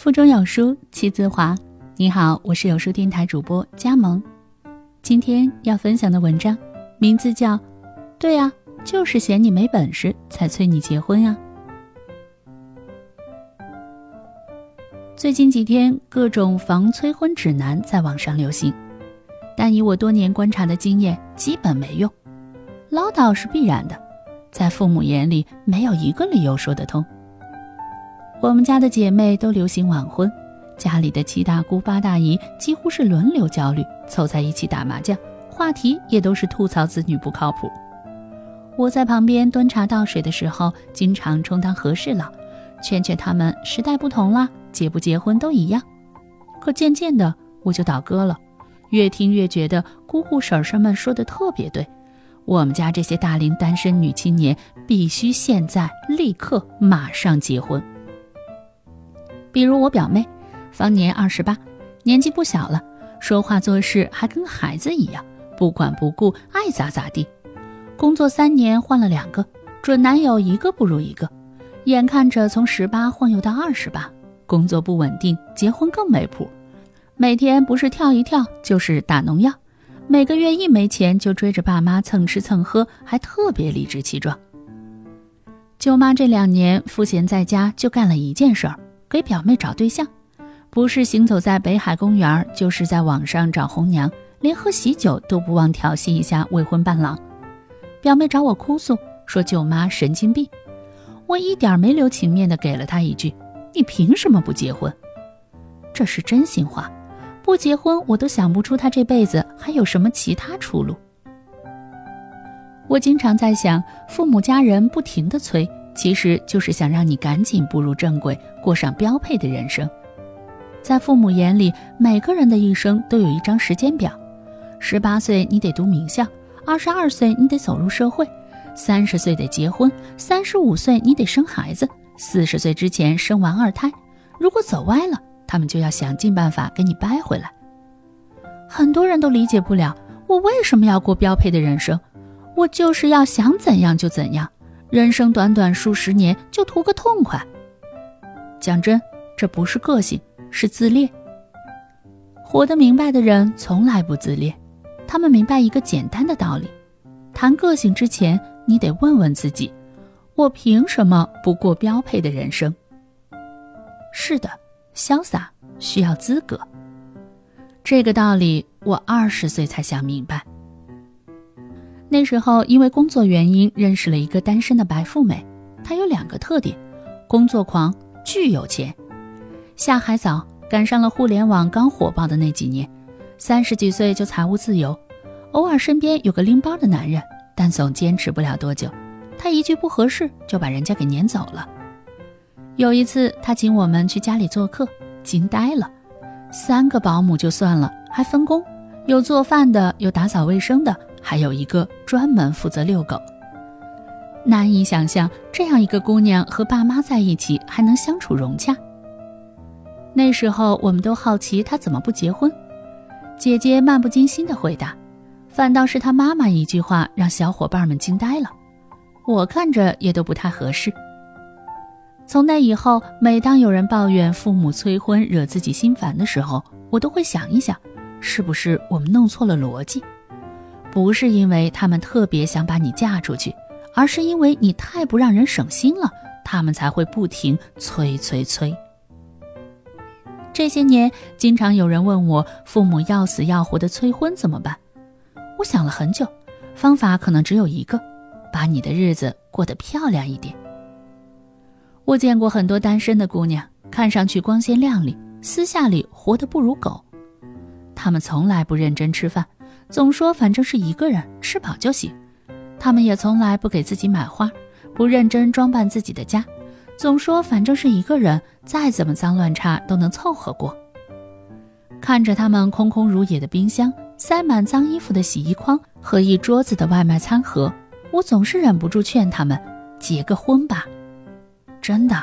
腹中有书气自华。你好，我是有书电台主播佳萌。今天要分享的文章名字叫《对啊，就是嫌你没本事才催你结婚啊》。最近几天，各种防催婚指南在网上流行，但以我多年观察的经验，基本没用。唠叨是必然的，在父母眼里，没有一个理由说得通。我们家的姐妹都流行晚婚，家里的七大姑八大姨几乎是轮流焦虑，凑在一起打麻将，话题也都是吐槽子女不靠谱。我在旁边端茶倒水的时候，经常充当和事佬，劝劝他们时代不同了，结不结婚都一样。可渐渐的，我就倒戈了，越听越觉得姑姑婶婶们说的特别对，我们家这些大龄单身女青年必须现在立刻马上结婚。比如我表妹，方年二十八，年纪不小了，说话做事还跟孩子一样，不管不顾，爱咋咋地。工作三年换了两个，准男友一个不如一个，眼看着从十八晃悠到二十八，工作不稳定，结婚更没谱。每天不是跳一跳，就是打农药，每个月一没钱就追着爸妈蹭吃蹭喝，还特别理直气壮。舅妈这两年赋闲在家，就干了一件事儿。给表妹找对象，不是行走在北海公园，就是在网上找红娘，连喝喜酒都不忘调戏一下未婚伴郎。表妹找我哭诉，说舅妈神经病。我一点没留情面的给了她一句：“你凭什么不结婚？”这是真心话，不结婚我都想不出她这辈子还有什么其他出路。我经常在想，父母家人不停的催。其实就是想让你赶紧步入正轨，过上标配的人生。在父母眼里，每个人的一生都有一张时间表：十八岁你得读名校，二十二岁你得走入社会，三十岁得结婚，三十五岁你得生孩子，四十岁之前生完二胎。如果走歪了，他们就要想尽办法给你掰回来。很多人都理解不了，我为什么要过标配的人生？我就是要想怎样就怎样。人生短短数十年，就图个痛快。讲真，这不是个性，是自恋。活得明白的人从来不自恋，他们明白一个简单的道理：谈个性之前，你得问问自己，我凭什么不过标配的人生？是的，潇洒需要资格。这个道理，我二十岁才想明白。那时候因为工作原因认识了一个单身的白富美，她有两个特点：工作狂，巨有钱。下海早，赶上了互联网刚火爆的那几年，三十几岁就财务自由，偶尔身边有个拎包的男人，但总坚持不了多久。他一句不合适就把人家给撵走了。有一次，他请我们去家里做客，惊呆了，三个保姆就算了，还分工，有做饭的，有打扫卫生的。还有一个专门负责遛狗，难以想象这样一个姑娘和爸妈在一起还能相处融洽。那时候我们都好奇她怎么不结婚，姐姐漫不经心的回答，反倒是她妈妈一句话让小伙伴们惊呆了。我看着也都不太合适。从那以后，每当有人抱怨父母催婚惹自己心烦的时候，我都会想一想，是不是我们弄错了逻辑。不是因为他们特别想把你嫁出去，而是因为你太不让人省心了，他们才会不停催催催。这些年，经常有人问我，父母要死要活的催婚怎么办？我想了很久，方法可能只有一个：把你的日子过得漂亮一点。我见过很多单身的姑娘，看上去光鲜亮丽，私下里活得不如狗。她们从来不认真吃饭。总说反正是一个人吃饱就行，他们也从来不给自己买花，不认真装扮自己的家，总说反正是一个人，再怎么脏乱差都能凑合过。看着他们空空如也的冰箱，塞满脏衣服的洗衣筐和一桌子的外卖餐盒，我总是忍不住劝他们结个婚吧。真的，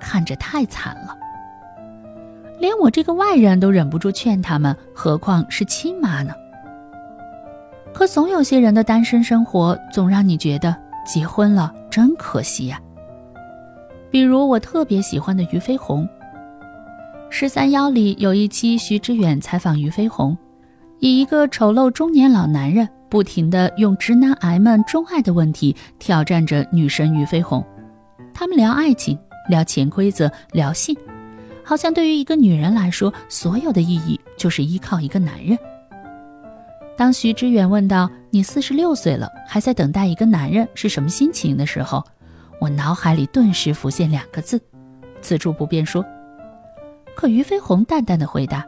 看着太惨了，连我这个外人都忍不住劝他们，何况是亲妈呢？可总有些人的单身生活总让你觉得结婚了真可惜呀。比如我特别喜欢的俞飞鸿，十三邀里有一期，徐志远采访俞飞鸿，以一个丑陋中年老男人，不停地用直男癌们钟爱的问题挑战着女神俞飞鸿。他们聊爱情，聊潜规则，聊性，好像对于一个女人来说，所有的意义就是依靠一个男人。当徐志远问到“你四十六岁了，还在等待一个男人是什么心情”的时候，我脑海里顿时浮现两个字：此处不便说。可俞飞鸿淡淡的回答，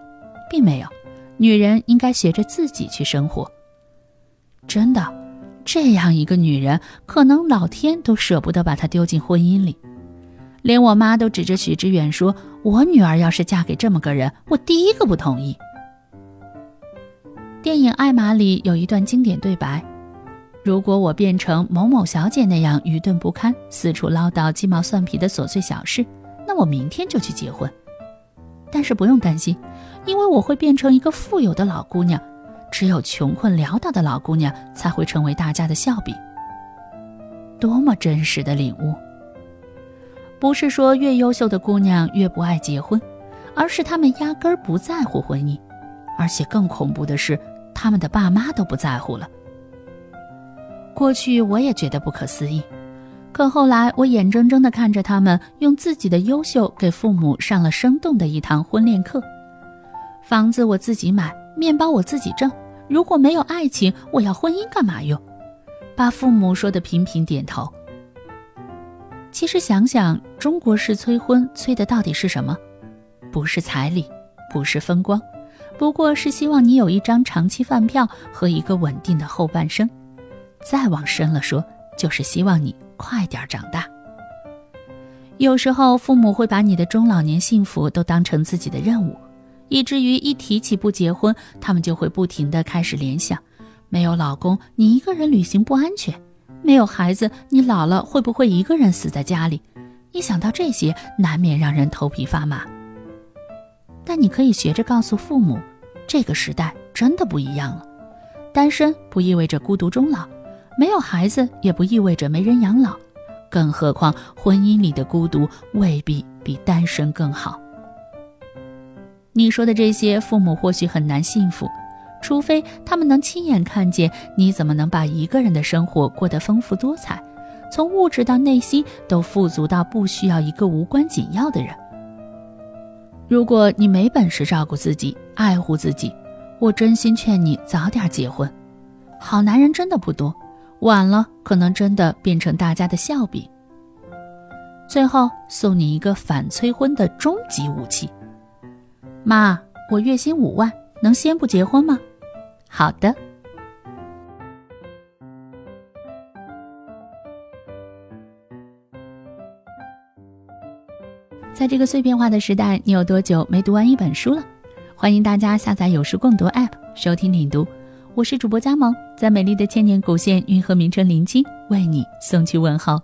并没有。女人应该学着自己去生活。真的，这样一个女人，可能老天都舍不得把她丢进婚姻里。连我妈都指着许知远说：“我女儿要是嫁给这么个人，我第一个不同意。”电影《艾玛》里有一段经典对白：“如果我变成某某小姐那样愚钝不堪、四处唠叨鸡毛蒜皮的琐碎小事，那我明天就去结婚。但是不用担心，因为我会变成一个富有的老姑娘。只有穷困潦倒的老姑娘才会成为大家的笑柄。”多么真实的领悟！不是说越优秀的姑娘越不爱结婚，而是她们压根儿不在乎婚姻，而且更恐怖的是，他们的爸妈都不在乎了。过去我也觉得不可思议，可后来我眼睁睁地看着他们用自己的优秀给父母上了生动的一堂婚恋课。房子我自己买，面包我自己挣，如果没有爱情，我要婚姻干嘛用？把父母说的频频点头。其实想想，中国式催婚催的到底是什么？不是彩礼，不是风光，不过是希望你有一张长期饭票和一个稳定的后半生。再往深了说，就是希望你快点长大。有时候，父母会把你的中老年幸福都当成自己的任务，以至于一提起不结婚，他们就会不停的开始联想：没有老公，你一个人旅行不安全。没有孩子，你老了会不会一个人死在家里？一想到这些，难免让人头皮发麻。但你可以学着告诉父母，这个时代真的不一样了。单身不意味着孤独终老，没有孩子也不意味着没人养老。更何况，婚姻里的孤独未必比单身更好。你说的这些，父母或许很难幸福。除非他们能亲眼看见，你怎么能把一个人的生活过得丰富多彩，从物质到内心都富足到不需要一个无关紧要的人。如果你没本事照顾自己、爱护自己，我真心劝你早点结婚。好男人真的不多，晚了可能真的变成大家的笑柄。最后送你一个反催婚的终极武器。妈，我月薪五万，能先不结婚吗？好的，在这个碎片化的时代，你有多久没读完一本书了？欢迎大家下载有书共读 App 收听领读。我是主播佳萌，在美丽的千年古县运河名城临清为你送去问候。